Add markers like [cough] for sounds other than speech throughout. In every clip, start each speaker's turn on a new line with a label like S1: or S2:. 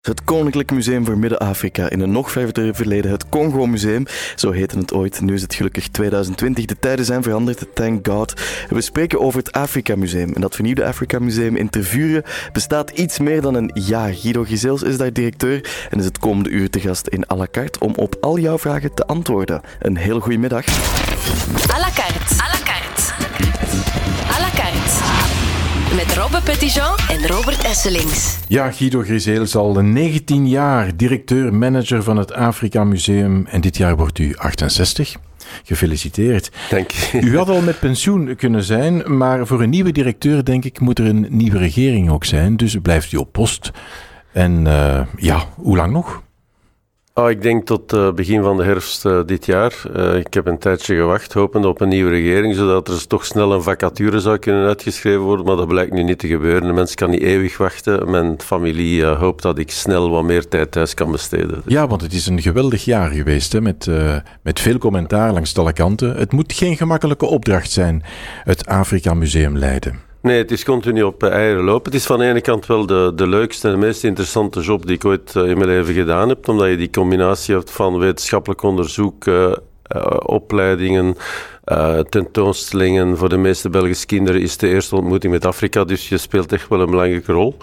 S1: Het Koninklijk Museum voor Midden-Afrika in een nog verder verleden, het Congo Museum. Zo heette het ooit. Nu is het gelukkig 2020. De tijden zijn veranderd, thank God. We spreken over het Afrika Museum. En dat vernieuwde Afrika Museum in Tervuren bestaat iets meer dan een jaar. Guido Gizels is daar directeur en is het komende uur te gast in à la carte om op al jouw vragen te antwoorden. Een heel goede middag.
S2: À la carte. Robbe Petitjean en Robert Esselings.
S3: Ja, Guido Griseel is al 19 jaar directeur-manager van het Afrika Museum en dit jaar wordt u 68. Gefeliciteerd.
S4: Dank je.
S3: U had al met pensioen kunnen zijn, maar voor een nieuwe directeur, denk ik, moet er een nieuwe regering ook zijn. Dus blijft u op post. En uh, ja, hoe lang nog?
S4: Oh, ik denk tot uh, begin van de herfst uh, dit jaar. Uh, ik heb een tijdje gewacht, hopende op een nieuwe regering, zodat er toch snel een vacature zou kunnen uitgeschreven worden. Maar dat blijkt nu niet te gebeuren. De mens kan niet eeuwig wachten. Mijn familie hoopt dat ik snel wat meer tijd thuis kan besteden.
S3: Ja, want het is een geweldig jaar geweest, hè, met, met veel commentaar langs alle kanten. Het moet geen gemakkelijke opdracht zijn, het Afrika Museum leiden.
S4: Nee, het is continu op eieren lopen. Het is van de ene kant wel de, de leukste en de meest interessante job die ik ooit in mijn leven gedaan heb, omdat je die combinatie hebt van wetenschappelijk onderzoek, uh, opleidingen, uh, tentoonstellingen. Voor de meeste Belgische kinderen is de eerste ontmoeting met Afrika, dus je speelt echt wel een belangrijke rol.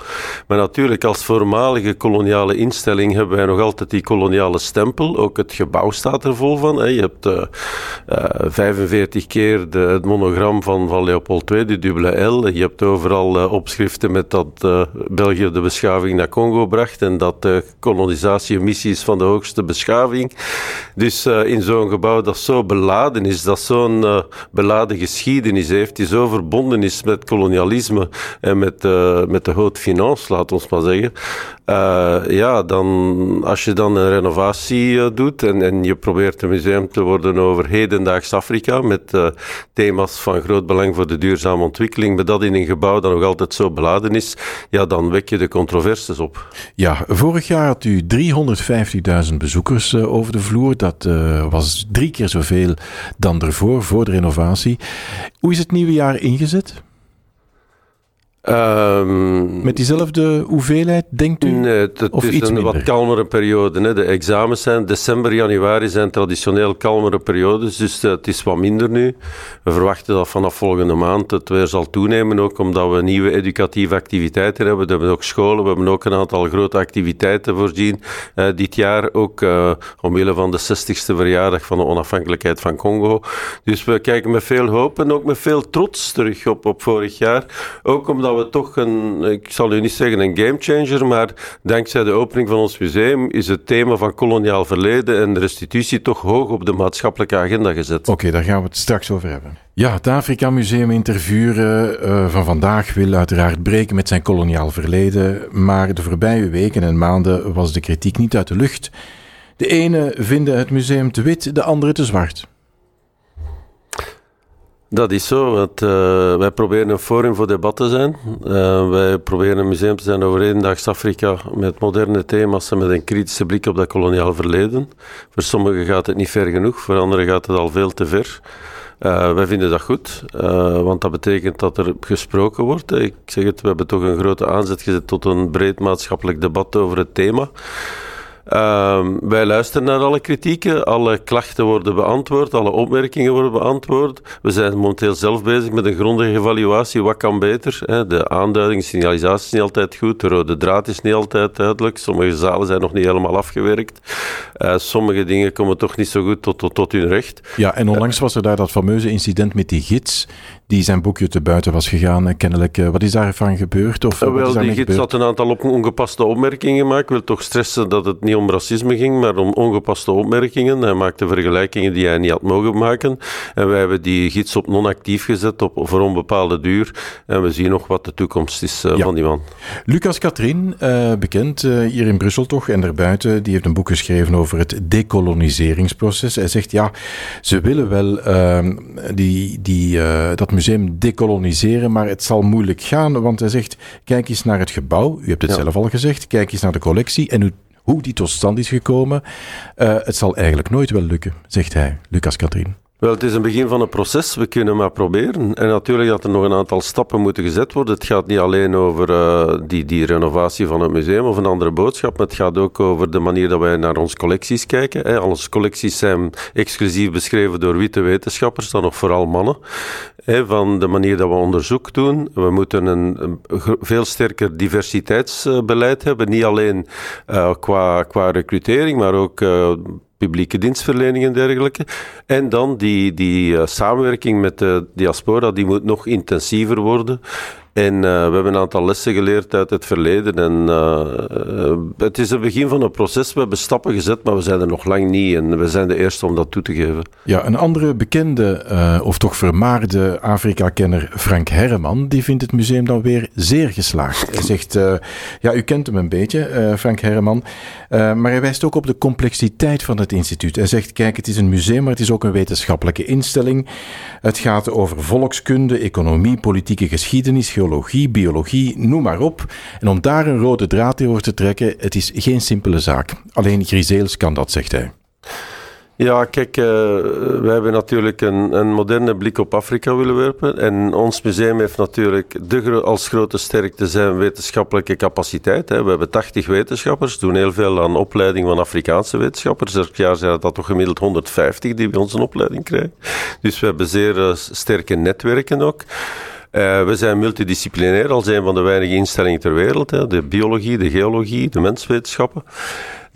S4: Maar natuurlijk, als voormalige koloniale instelling hebben wij nog altijd die koloniale stempel. Ook het gebouw staat er vol van. Hè. Je hebt uh, uh, 45 keer de, het monogram van, van Leopold II, de dubbele L. Je hebt overal opschriften met dat België de beschaving naar Congo bracht en dat de kolonisatie missie is van de hoogste beschaving. Dus in zo'n gebouw dat zo beladen is, dat zo'n uh, beladen geschiedenis heeft, die zo verbonden is met kolonialisme en met, uh, met de haute finance, laat ons maar zeggen. Uh, ja, dan, als je dan een renovatie doet en, en je probeert een museum te worden over hedendaags Afrika met thema's van groot belang voor de duurzame ontwikkeling, maar dat in een gebouw dat nog altijd zo beladen is, ja, dan wek je de controverses op.
S3: Ja, vorig jaar had u 350.000 bezoekers over de vloer. Dat was drie keer zoveel dan ervoor voor de renovatie. Hoe is het nieuwe jaar ingezet?
S4: Um,
S3: Met diezelfde hoeveelheid, denkt u?
S4: Nee, het,
S3: of
S4: is
S3: iets
S4: een
S3: minder?
S4: wat kalmere periode. Hè. De examens zijn december, januari zijn traditioneel kalmere periodes, dus uh, het is wat minder nu. We verwachten dat vanaf volgende maand het weer zal toenemen, ook omdat we nieuwe educatieve activiteiten hebben. We hebben ook scholen, we hebben ook een aantal grote activiteiten voorzien uh, dit jaar, ook uh, omwille van de 60ste verjaardag van de onafhankelijkheid van Congo. Dus we kijken met veel hoop en ook met veel trots terug op, op vorig jaar. Ook omdat we toch een, ik zal u niet zeggen een gamechanger, maar dankzij de opening van ons museum is het thema van koloniaal verleden en restitutie toch hoog op de maatschappelijke agenda gezet.
S3: Oké, daar gaan we het straks over hebben. Ja, het Afrika Museum in Tervuren uh, van vandaag wil uiteraard breken met zijn koloniaal verleden, maar de voorbije weken en maanden was de kritiek niet uit de lucht. De ene vinden het museum te wit, de andere te zwart.
S4: Dat is zo, want uh, wij proberen een forum voor debat te zijn. Uh, wij proberen een museum te zijn over hedendaags Afrika met moderne thema's en met een kritische blik op dat koloniaal verleden. Voor sommigen gaat het niet ver genoeg, voor anderen gaat het al veel te ver. Uh, wij vinden dat goed, want dat betekent dat er gesproken wordt. Ik zeg het, we hebben toch een grote aanzet gezet tot een breed maatschappelijk debat over het thema. Uh, wij luisteren naar alle kritieken, alle klachten worden beantwoord, alle opmerkingen worden beantwoord. We zijn momenteel zelf bezig met een grondige evaluatie. Wat kan beter? Hè? De aanduiding, signalisatie is niet altijd goed, de rode draad is niet altijd duidelijk. Sommige zalen zijn nog niet helemaal afgewerkt. Uh, sommige dingen komen toch niet zo goed tot, tot, tot hun recht.
S3: Ja, en onlangs was er daar dat fameuze incident met die gids die zijn boekje te buiten was gegaan. Kennelijk, uh, wat is daarvan gebeurd? Of,
S4: uh, wel,
S3: die
S4: gids had een aantal ongepaste opmerkingen gemaakt. Ik wil toch stressen dat het niet om racisme ging, maar om ongepaste opmerkingen. Hij maakte vergelijkingen die hij niet had mogen maken. En wij hebben die gids op non-actief gezet op, voor onbepaalde duur. En we zien nog wat de toekomst is uh, ja. van die man.
S3: Lucas Katrien, bekend hier in Brussel toch en daarbuiten, die heeft een boek geschreven over het decoloniseringsproces. Hij zegt, ja, ze willen wel ehm, die, die, dat museum decoloniseren, maar het zal moeilijk gaan, want hij zegt, kijk eens naar het gebouw, u hebt het ja. zelf al gezegd, kijk eens naar de collectie en hoe, hoe die tot stand is gekomen. Uh, het zal eigenlijk nooit wel lukken, zegt hij, Lucas Katrien.
S4: Wel, het is een begin van een proces. We kunnen maar proberen. En natuurlijk dat er nog een aantal stappen moeten gezet worden. Het gaat niet alleen over uh, die, die renovatie van het museum of een andere boodschap, maar het gaat ook over de manier dat wij naar onze collecties kijken. Hè. Onze collecties zijn exclusief beschreven door witte wetenschappers, dan nog vooral mannen. Hè, van de manier dat we onderzoek doen. We moeten een, veel sterker diversiteitsbeleid hebben. Niet alleen uh, qua, qua recrutering, maar ook uh, publieke dienstverlening en dergelijke. En dan die, die uh, samenwerking met de diaspora, die moet nog intensiever worden. En uh, we hebben een aantal lessen geleerd uit het verleden. En uh, het is het begin van een proces. We hebben stappen gezet, maar we zijn er nog lang niet. En we zijn de eerste om dat toe te geven.
S3: Ja, een andere bekende, of toch vermaarde Afrika-kenner, Frank Herreman, die vindt het museum dan weer zeer geslaagd. Hij zegt, ja, u kent hem een beetje, Frank Herreman. maar hij wijst ook op de complexiteit van het instituut. Hij zegt, kijk, het is een museum, maar het is ook een wetenschappelijke instelling. Het gaat over volkskunde, economie, politieke geschiedenis, biologie, noem maar op. En om daar een rode draad over te trekken, het is geen simpele zaak. Alleen Griseels kan dat, zegt hij.
S4: Ja, kijk, uh, we hebben natuurlijk een, een, moderne blik op Afrika willen werpen. En ons museum heeft natuurlijk de, als grote sterkte zijn wetenschappelijke capaciteit. Hè. We hebben 80 wetenschappers, doen heel veel aan opleiding van Afrikaanse wetenschappers. Elk jaar zijn dat toch gemiddeld 150 die bij ons een opleiding krijgen. Dus we hebben zeer uh, sterke netwerken ook. Uh, we zijn multidisciplinair als een van de weinige instellingen ter wereld. Hè. De biologie, de geologie, de menswetenschappen.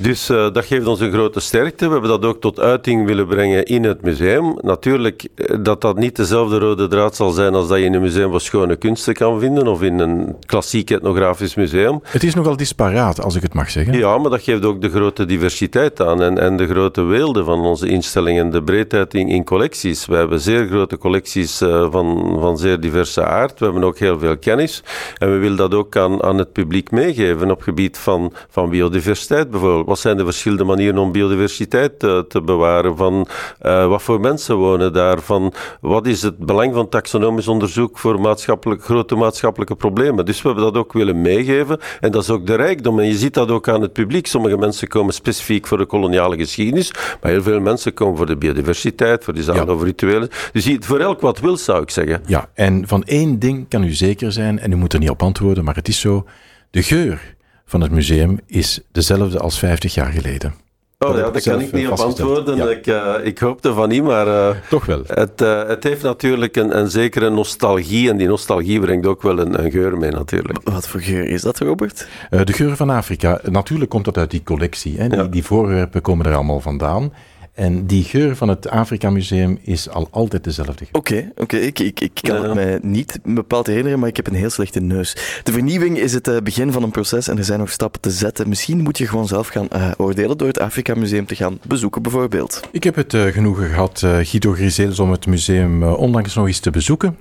S4: Dus uh, dat geeft ons een grote sterkte. We hebben dat ook tot uiting willen brengen in het museum. Natuurlijk uh, dat dat niet dezelfde rode draad zal zijn als dat je in een museum voor schone kunsten kan vinden of in een klassiek etnografisch museum.
S3: Het is nogal disparaat, als ik het mag zeggen.
S4: Ja, maar dat geeft ook de grote diversiteit aan en, en de grote weelde van onze instellingen, de breedheid in, in collecties. We hebben zeer grote collecties uh, van, van zeer diverse aard. We hebben ook heel veel kennis en we willen dat ook aan, aan het publiek meegeven op gebied van, van biodiversiteit bijvoorbeeld wat zijn de verschillende manieren om biodiversiteit te, eh, te bewaren? Van uh, wat voor mensen wonen daar? Van wat is het belang van taxonomisch onderzoek voor maatschappelijk, grote maatschappelijke problemen? Dus we hebben dat ook willen meegeven. En dat is ook de rijkdom. En je ziet dat ook aan het publiek. Sommige mensen komen specifiek voor de koloniale geschiedenis, maar heel veel mensen komen voor de biodiversiteit, voor die zaken ja. over rituelen. Dus voor elk wat wil, zou ik zeggen.
S3: Ja, en van één ding kan u zeker zijn, en u moet er niet op antwoorden, maar het is zo. De geur van het museum is dezelfde als 50 jaar geleden.
S4: Oh ja, daar kan ik niet op antwoorden. Ja. Ik, uh, ik hoopte van niet, maar... Uh,
S3: Toch wel.
S4: Het, uh, het heeft natuurlijk een, een zekere nostalgie en die nostalgie brengt ook wel een, een geur mee natuurlijk.
S1: Wat voor geur is dat, Robert?
S3: de geur van Afrika. Natuurlijk komt dat uit die collectie. Hè. Die, ja. die voorwerpen komen er allemaal vandaan. En die geur van het Afrika Museum is al altijd dezelfde.
S1: Oké, okay, oké. Okay. Ik, ik, ik kan ja. het mij niet bepaald herinneren, maar ik heb een heel slechte neus. De vernieuwing is het uh, begin van een proces en er zijn nog stappen te zetten. Misschien moet je gewoon zelf gaan uh, oordelen door het Afrika Museum te gaan bezoeken, bijvoorbeeld.
S3: Ik heb het uh, genoegen gehad, Guido Grisels, om het museum onlangs nog eens te bezoeken.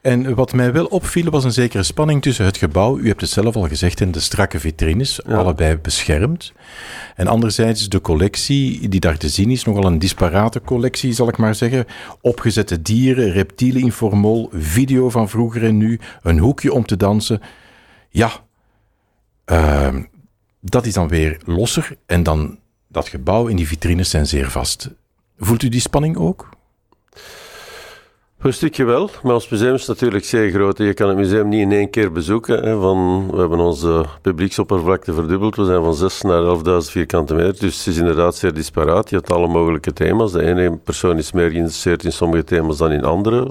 S3: En wat mij wel opviel was een zekere spanning tussen het gebouw, u hebt het zelf al gezegd, en de strakke vitrines, ja. allebei beschermd. En anderzijds de collectie die daar te zien is, nogal een disparate collectie, zal ik maar zeggen. Opgezette dieren, reptielen in formol, video van vroeger en nu, een hoekje om te dansen. Ja, uh, dat is dan weer losser en dan dat gebouw en die vitrines zijn zeer vast. Voelt u die spanning ook?
S4: Een wel, maar ons museum is natuurlijk zeer groot. Je kan het museum niet in één keer bezoeken. Van, we hebben onze publieksoppervlakte verdubbeld. We zijn van 6 naar 11.000 vierkante meter. Dus het is inderdaad zeer disparaat. Je hebt alle mogelijke thema's. De ene persoon is meer geïnteresseerd in sommige thema's dan in andere.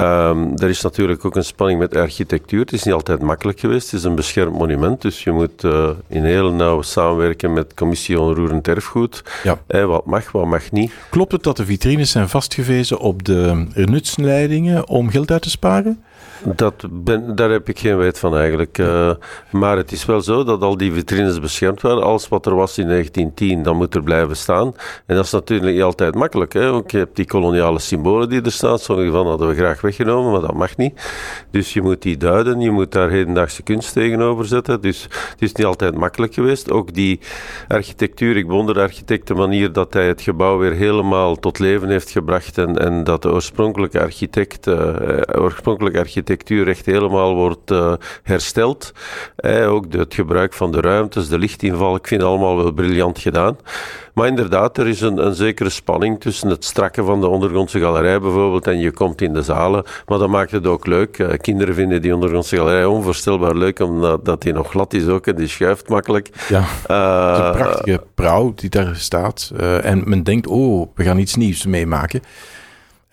S4: Um, er is natuurlijk ook een spanning met architectuur. Het is niet altijd makkelijk geweest. Het is een beschermd monument, dus je moet uh, in heel nauw samenwerken met commissie onroerend erfgoed. Ja. Eh, wat mag, wat mag niet.
S3: Klopt het dat de vitrines zijn vastgewezen op de nutsleidingen om geld uit te sparen?
S4: Dat ben, daar heb ik geen weet van eigenlijk. Uh, maar het is wel zo dat al die vitrines beschermd waren. Alles wat er was in 1910, dat moet er blijven staan. En dat is natuurlijk niet altijd makkelijk. Hè? Je hebt die koloniale symbolen die er staan. Sommige van hadden we graag weggenomen, maar dat mag niet. Dus je moet die duiden. Je moet daar hedendaagse kunst tegenover zetten. Dus het is niet altijd makkelijk geweest. Ook die architectuur. Ik bewonder de architect de manier dat hij het gebouw weer helemaal tot leven heeft gebracht. En, en dat de oorspronkelijke architect, uh, oorspronkelijke architect architectuur echt helemaal wordt uh, hersteld. Eh, ook de, het gebruik van de ruimtes, de lichtinval, ik vind het allemaal wel briljant gedaan. Maar inderdaad, er is een, een zekere spanning tussen het strakken van de ondergrondse galerij bijvoorbeeld en je komt in de zalen. Maar dat maakt het ook leuk. Uh, kinderen vinden die ondergrondse galerij onvoorstelbaar leuk, omdat dat die nog glad is ook en die schuift makkelijk.
S3: Ja, uh, een prachtige prauw die daar staat. En men denkt, oh, we gaan iets nieuws meemaken.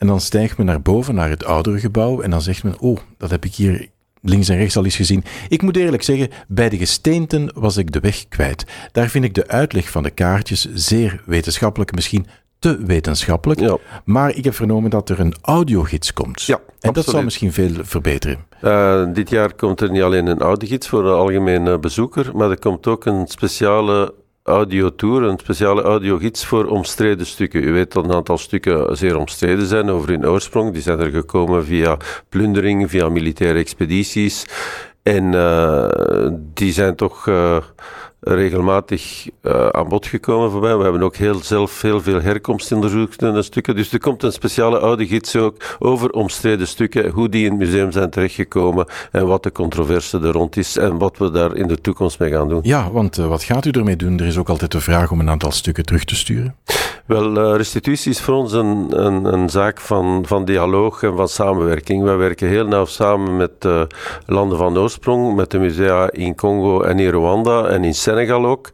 S3: En dan stijgt men naar boven, naar het oudere gebouw. En dan zegt men, oh, dat heb ik hier links en rechts al eens gezien. Ik moet eerlijk zeggen, bij de gesteenten was ik de weg kwijt. Daar vind ik de uitleg van de kaartjes zeer wetenschappelijk, misschien te wetenschappelijk.
S4: Ja.
S3: Maar ik heb vernomen dat er een audiogids komt.
S4: Ja,
S3: en dat zal misschien veel verbeteren.
S4: Uh, dit jaar komt er niet alleen een audiogids voor de algemene bezoeker, maar er komt ook een speciale audiotour, een speciale audiogids voor omstreden stukken. U weet dat een aantal stukken zeer omstreden zijn over hun oorsprong. Die zijn er gekomen via plundering, via militaire expedities. En uh, die zijn toch uh, regelmatig uh, aan bod gekomen voorbij. We hebben ook heel zelf heel veel herkomstonderzoekende stukken. Dus er komt een speciale audiogids ook over omstreden stukken, hoe die in het museum zijn terechtgekomen en wat de controverse er rond is en wat we daar in de toekomst mee gaan doen.
S3: Ja, want uh, wat gaat u ermee doen? Er is ook altijd de vraag om een aantal stukken terug te sturen.
S4: Wel, uh, restitutie is voor ons een, een, een, zaak van, van dialoog en van samenwerking. Wij werken heel nauw samen met uh, landen van oorsprong, met de musea in Congo en in Rwanda en in Senegal ook.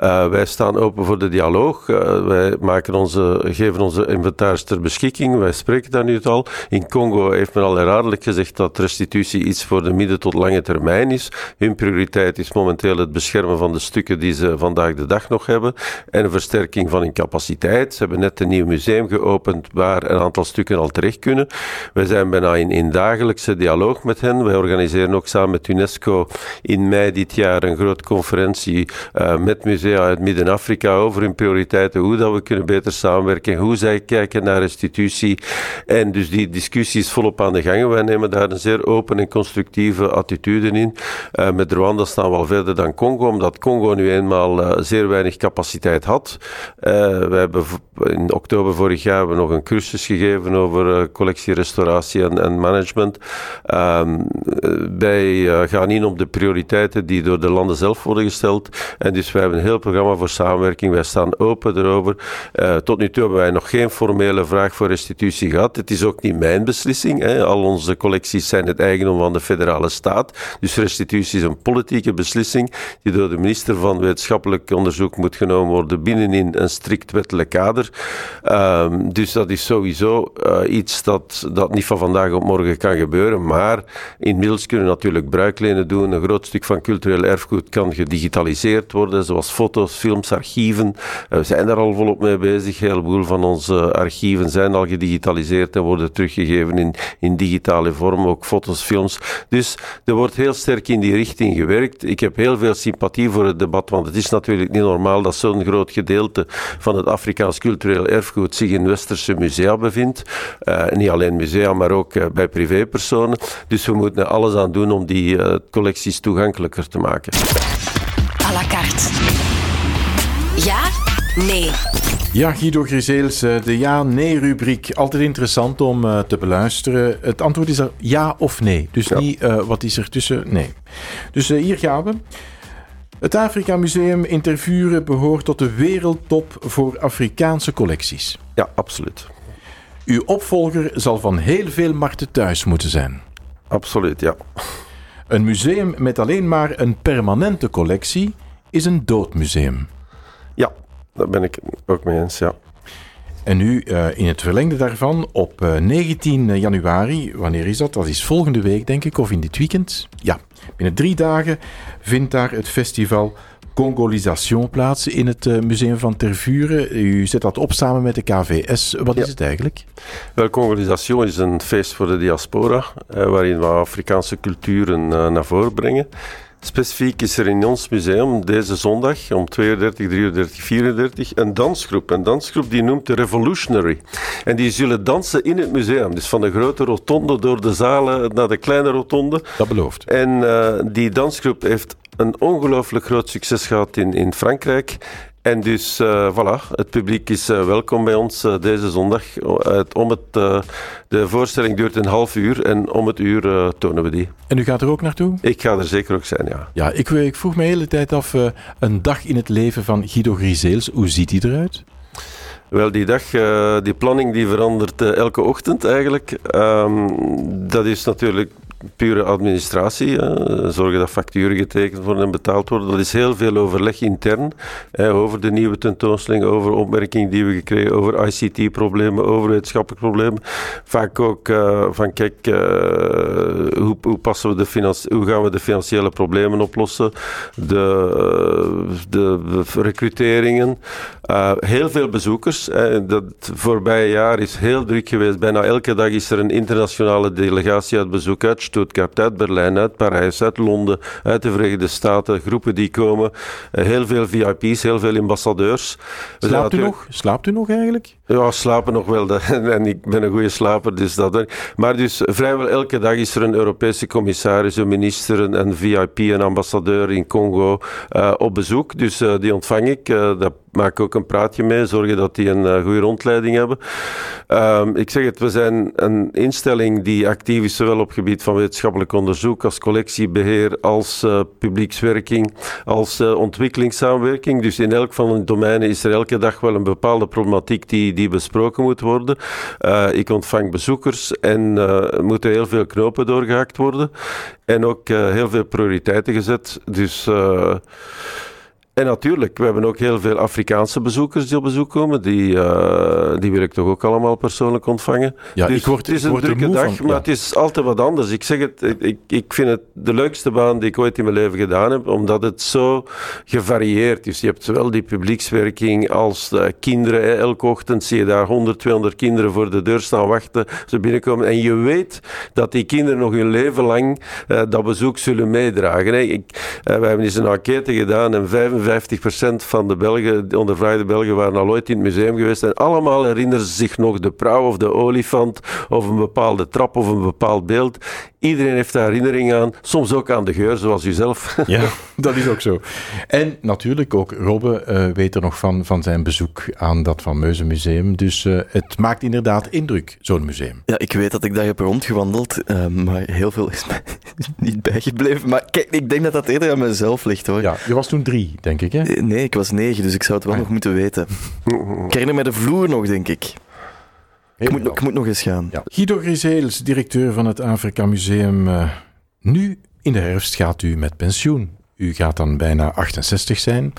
S4: Uh, wij staan open voor de dialoog. wij maken onze, geven onze inventaris ter beschikking. Wij spreken daar nu het al. In Congo heeft men al herhaaldelijk gezegd dat restitutie iets voor de midden tot lange termijn is. Hun prioriteit is momenteel het beschermen van de stukken die ze vandaag de dag nog hebben en een versterking van hun capaciteit. Ze hebben net een nieuw museum geopend waar een aantal stukken al terecht kunnen. Wij zijn bijna in, in dagelijkse dialoog met hen. Wij organiseren ook samen met UNESCO in mei dit jaar een grote conferentie uh, met musea uit Midden-Afrika over hun prioriteiten, hoe dat we kunnen beter samenwerken, hoe zij kijken naar restitutie. En dus die discussie is volop aan de gang. Wij nemen daar een zeer open en constructieve attitude in. Uh, met Rwanda staan we al verder dan Congo, omdat Congo nu eenmaal uh, zeer weinig capaciteit had. we hebben in oktober vorig jaar hebben we nog een cursus gegeven over uh, collectierestauratie en, en management. Um, wij gaan in op de prioriteiten die door de landen zelf worden gesteld. En dus wij hebben een heel programma voor samenwerking. Wij staan open erover. Uh, tot nu toe hebben wij nog geen formele vraag voor restitutie gehad. Het is ook niet mijn beslissing. Hè. Al onze collecties zijn het eigendom van de federale staat. Dus restitutie is een politieke beslissing die door de minister van Wetenschappelijk Onderzoek moet genomen worden binnenin een strikt wettelijk kader. Um, dus dat is sowieso uh, iets dat, dat niet van vandaag op morgen kan gebeuren. Maar inmiddels kunnen we natuurlijk bruiklenen doen. Een groot stuk van cultureel erfgoed kan gedigitaliseerd worden, zoals foto's, films, archieven. Uh, we zijn daar al volop mee bezig. Een heleboel van onze archieven zijn al gedigitaliseerd en worden teruggegeven in, in digitale vorm, ook foto's, films. Dus er wordt heel sterk in die richting gewerkt. Ik heb heel veel sympathie voor het debat, want het is natuurlijk niet normaal dat zo'n groot gedeelte van het Afrikaans cultureel erfgoed zich in westerse musea bevindt. Uh, niet alleen musea, maar ook bij privépersonen. Dus we moeten er alles aan doen om die collecties toegankelijker te maken.
S2: À la carte. Ja? Nee.
S3: Ja, Guido Griseels, de ja-nee-rubriek. Altijd interessant om uh, te beluisteren. Het antwoord is er ja of nee. Dus ja. niet uh, wat is er tussen, nee. Dus uh, hier gaan we. Het Afrika Museum in Tervuren behoort tot de wereldtop voor Afrikaanse collecties.
S4: Ja, absoluut.
S3: Uw opvolger zal van heel veel markten thuis moeten zijn.
S4: Absoluut, ja.
S3: Een museum met alleen maar een permanente collectie is een doodmuseum.
S4: Ja, daar ben ik ook mee eens, ja.
S3: En nu uh, in het verlengde daarvan, op uh, 19 januari, wanneer is dat? Dat is volgende week, denk ik, of in dit weekend. Ja, binnen drie dagen vindt daar het festival Congolisation plaats in het uh, Museum van Tervuren. U zet dat op samen met de KVS. Wat ja. is het eigenlijk?
S4: Wel, Congolisation is een feest voor de diaspora, uh, waarin we Afrikaanse culturen uh, naar voren brengen. Specifiek is er in ons museum deze zondag om 32, 33, 34 een dansgroep. Een dansgroep die noemt de Revolutionary. En die zullen dansen in het museum. Dus van de grote rotonde door de zalen naar de kleine rotonde.
S3: Dat belooft.
S4: En uh, die dansgroep heeft een ongelooflijk groot succes gehad in, in Frankrijk. En dus, uh, voilà, het publiek is uh, welkom bij ons uh, deze zondag. om het, de voorstelling duurt een half uur en om het uur tonen we die.
S3: En u gaat er ook naartoe?
S4: Ik ga er zeker ook zijn, ja.
S3: Ja, ik, ik vroeg me de hele tijd af, een dag in het leven van Guido Griseels, hoe ziet die eruit?
S4: Wel, die dag, die planning die verandert elke ochtend eigenlijk. Um, dat is natuurlijk pure administratie. Zorgen dat facturen getekend worden en betaald worden. Dat is heel veel overleg intern. Hè, over de nieuwe tentoonstelling, over opmerkingen die we gekregen, over ICT-problemen, over wetenschappelijke problemen. Vaak ook uh, van kijk, uh, hoe, hoe, passen we de hoe gaan we de financiële problemen oplossen? De, de recruteringen. Uh, heel veel bezoekers. dat voorbije jaar is heel druk geweest. Bijna elke dag is er een internationale delegatie uit bezoek uit Stuttgart, uit Berlijn, uit Parijs, uit Londen, uit de Verenigde Staten. Groepen die komen. Uh, heel veel VIP's, heel veel ambassadeurs.
S3: Slaapt u nog? Slaapt u nog eigenlijk?
S4: Ja, slapen nog wel. [laughs] en ik ben een goede slaper, dus dat. Maar dus vrijwel elke dag is er een Europese commissaris, een minister, een VIP, een ambassadeur in Congo uh, op bezoek. Dus uh, die ontvang ik. Uh, dat maak ook een praatje mee, zorgen dat die een goede rondleiding hebben. Um, ik zeg het, we zijn een instelling die actief is, zowel op het gebied van wetenschappelijk onderzoek, als collectiebeheer, als publiekswerking, als ontwikkelingssamenwerking. Dus in elk van de domeinen is er elke dag wel een bepaalde problematiek die die besproken moet worden. Uh, ik ontvang bezoekers en uh, moeten heel veel knopen doorgehakt worden. En ook uh, heel veel prioriteiten gezet. Dus en natuurlijk, we hebben ook heel veel Afrikaanse bezoekers die op bezoek komen. Die, uh, die wil ik toch ook allemaal persoonlijk ontvangen.
S3: Ja, dus ik word,
S4: het is een drukke dag, van, maar het is altijd wat anders. Ik zeg het, ik, ik vind het de leukste baan die ik ooit in mijn leven gedaan heb, omdat het zo gevarieerd is. Je hebt zowel die publiekswerking als de kinderen. Elke ochtend zie je daar 100, 200 kinderen voor de deur staan wachten, ze binnenkomen. En je weet dat die kinderen nog hun leven lang uh, dat bezoek zullen meedragen. Hè. Ik, uh, we hebben eens een enquête gedaan en 55 50% van de Belgen, de ondervraagde Belgen, waren al ooit in het museum geweest. En allemaal herinneren ze zich nog de prauw of de olifant of een bepaalde trap of een bepaald beeld. Iedereen heeft daar herinnering aan, soms ook aan de geur, zoals u zelf.
S3: Ja, [laughs] dat is ook zo. En natuurlijk ook Robbe uh, weet er nog van, van zijn bezoek aan dat fameuze museum. Dus uh, het maakt inderdaad indruk, zo'n museum.
S1: Ja, ik weet dat ik daar heb rondgewandeld, uh, maar heel veel is mij [laughs] niet bijgebleven. Maar kijk, ik denk dat dat eerder aan mezelf ligt hoor.
S3: Ja, je was toen drie, denk ik hè?
S1: Nee, ik was negen, dus ik zou het wel ah. nog moeten weten. [laughs] Ik herinner me de vloer nog, denk ik. Ik moet, ik moet, nog eens gaan.
S3: Ja. Guido Griseels, directeur van het Afrika Museum. Uh, nu in de herfst gaat u met pensioen. U gaat dan bijna 68 zijn.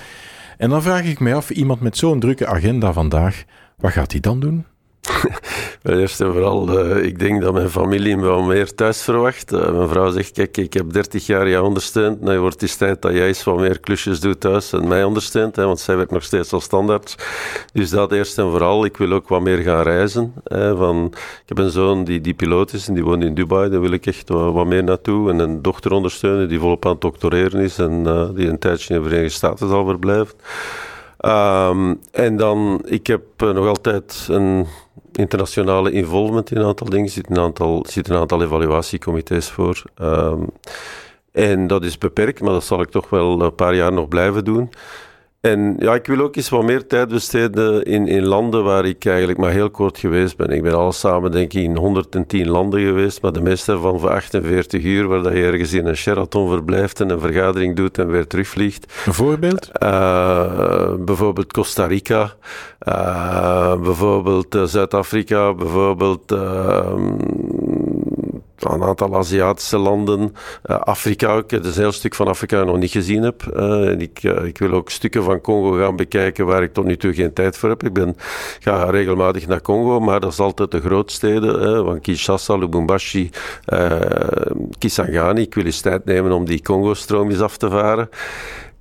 S3: En dan vraag ik mij af, iemand met zo'n drukke agenda vandaag, wat gaat hij dan doen? [laughs]
S4: Eerst en vooral, uh, ik denk dat mijn familie me wel meer thuis verwacht. Uh, mijn vrouw zegt, kijk, ik heb 30 jaar jou ondersteund. Nou wordt het tijd dat jij eens wat meer klusjes doet thuis en mij ondersteunt. Hè, want zij werkt nog steeds als standaard. Dus dat eerst en vooral. Ik wil ook wat meer gaan reizen. Hè, van, ik heb een zoon die, die piloot is en die woont in Dubai. Daar wil ik echt wat, meer naartoe. En een dochter ondersteunen die volop aan het doctoreren is. En uh, die een tijdje in de Verenigde Staten zal verblijven. Um, en dan, ik heb nog altijd een internationale involvement in een aantal dingen. Er zitten een aantal, zit een aantal evaluatiecomité's voor. Um, en dat is beperkt, maar dat zal ik toch wel een paar jaar nog blijven doen. En ja, ik wil ook eens wat meer tijd besteden in, in landen waar ik eigenlijk maar heel kort geweest ben. Ik ben al samen denk ik in 110 landen geweest, maar de meeste ervan voor 48 uur, waar dat je ergens in een Sheraton verblijft en een vergadering doet en weer terugvliegt.
S3: Een voorbeeld?
S4: Uh, bijvoorbeeld Costa Rica, uh, bijvoorbeeld uh, Zuid-Afrika, bijvoorbeeld een aantal Aziatische landen, uh, Afrika ook. Het is een heel stuk van Afrika nog niet gezien heb. Uh, ik, uh, ik, wil ook stukken van Congo gaan bekijken waar ik tot nu toe geen tijd voor heb. Ik ben, ga regelmatig naar Congo, maar dat is altijd de grootsteden, van Kinshasa, Lubumbashi, Kisangani. Ik wil eens tijd nemen om die Congo-stroom eens af te varen.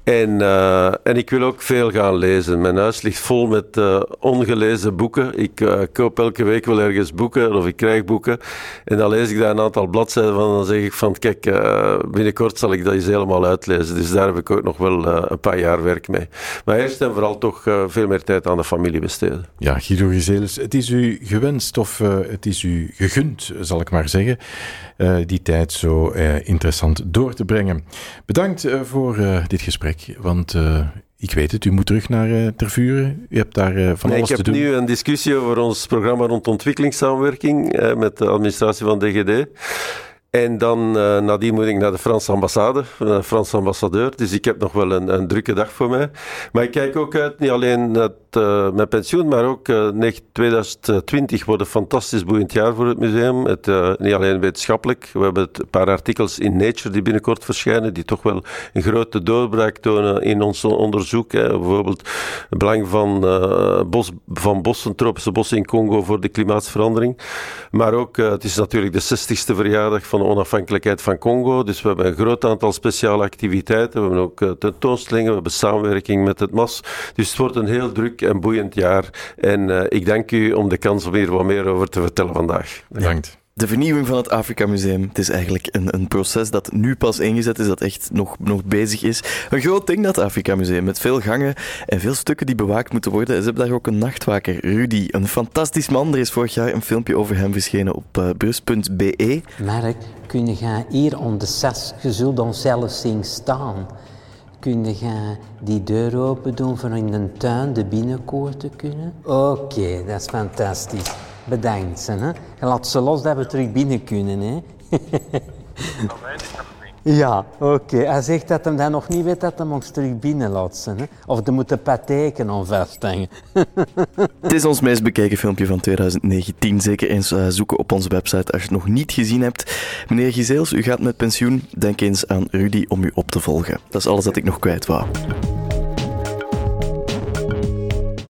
S4: En, uh, en ik wil ook veel gaan lezen. Mijn huis ligt vol met uh, ongelezen boeken. Ik uh, koop elke week wel ergens boeken of ik krijg boeken. En dan lees ik daar een aantal bladzijden van. Dan zeg ik van kijk, binnenkort zal ik dat eens helemaal uitlezen. Dus daar heb ik ook nog wel een paar jaar werk mee. Maar eerst en vooral toch veel meer tijd aan de familie besteden.
S3: Ja, Guido Gizelis, het is u gewenst of het is u gegund, zal ik maar zeggen. die tijd zo interessant door te brengen. Bedankt voor dit gesprek. Want uh, ik weet het, u moet terug naar uh, Tervuren. U hebt daar uh, van nee, alles
S4: te
S3: doen.
S4: Ik heb nu een discussie over ons programma rond ontwikkelingssamenwerking met de administratie van DGD. En dan uh, nadien moet ik naar de Franse ambassade, de Franse ambassadeur. Dus ik heb nog wel een, een drukke dag voor mij. Maar ik kijk ook uit, niet alleen naar uh, mijn pensioen, maar ook uh, 2020 wordt een fantastisch boeiend jaar voor het museum. Het, niet alleen wetenschappelijk. We hebben een paar artikels in Nature die binnenkort verschijnen, die toch wel een grote doorbraak tonen in ons onderzoek. Hè. Bijvoorbeeld het belang van, bos, van bossen, tropische bossen in Congo voor de klimaatsverandering. Maar ook, het is natuurlijk de 60ste verjaardag van onafhankelijkheid van Congo. Dus we hebben een groot aantal speciale activiteiten. We hebben ook tentoonstellingen, we hebben samenwerking met het MAS. Dus het wordt een heel druk en boeiend jaar. En uh, ik dank u om de kans om hier wat meer over te vertellen vandaag.
S3: Bedankt.
S1: De vernieuwing van het Afrika Museum, het is eigenlijk een, een proces dat nu pas ingezet is, dat echt nog, nog bezig is. Een groot ding, dat Afrika Museum, met veel gangen en veel stukken die bewaakt moeten worden. Ze hebben daar ook een nachtwaker, Rudy, een fantastisch man. Er is vorig jaar een filmpje over hem verschenen op uh, brus.be.
S5: Mark, kun hier om de zes, je zult ons zelf zien staan. Kun je die deur open doen voor in de tuin de binnenkoor te kunnen? Oké, dat is fantastisch. Bedankt. Hè? Je laat ze los dat we terug binnen kunnen. Hè? [laughs] Ja, oké. Okay. Hij zegt dat hij dat nog niet weet dat hij ons terug binnen laat Hè? Of er moeten pateken om vasthangen. [laughs]
S1: het is ons meest bekeken filmpje van 2019. Zeker eens uh, zoeken op onze website als je het nog niet gezien hebt. Meneer Gizeels, u gaat met pensioen. Denk eens aan Rudy om u op te volgen. Dat is alles dat ik nog kwijt wou.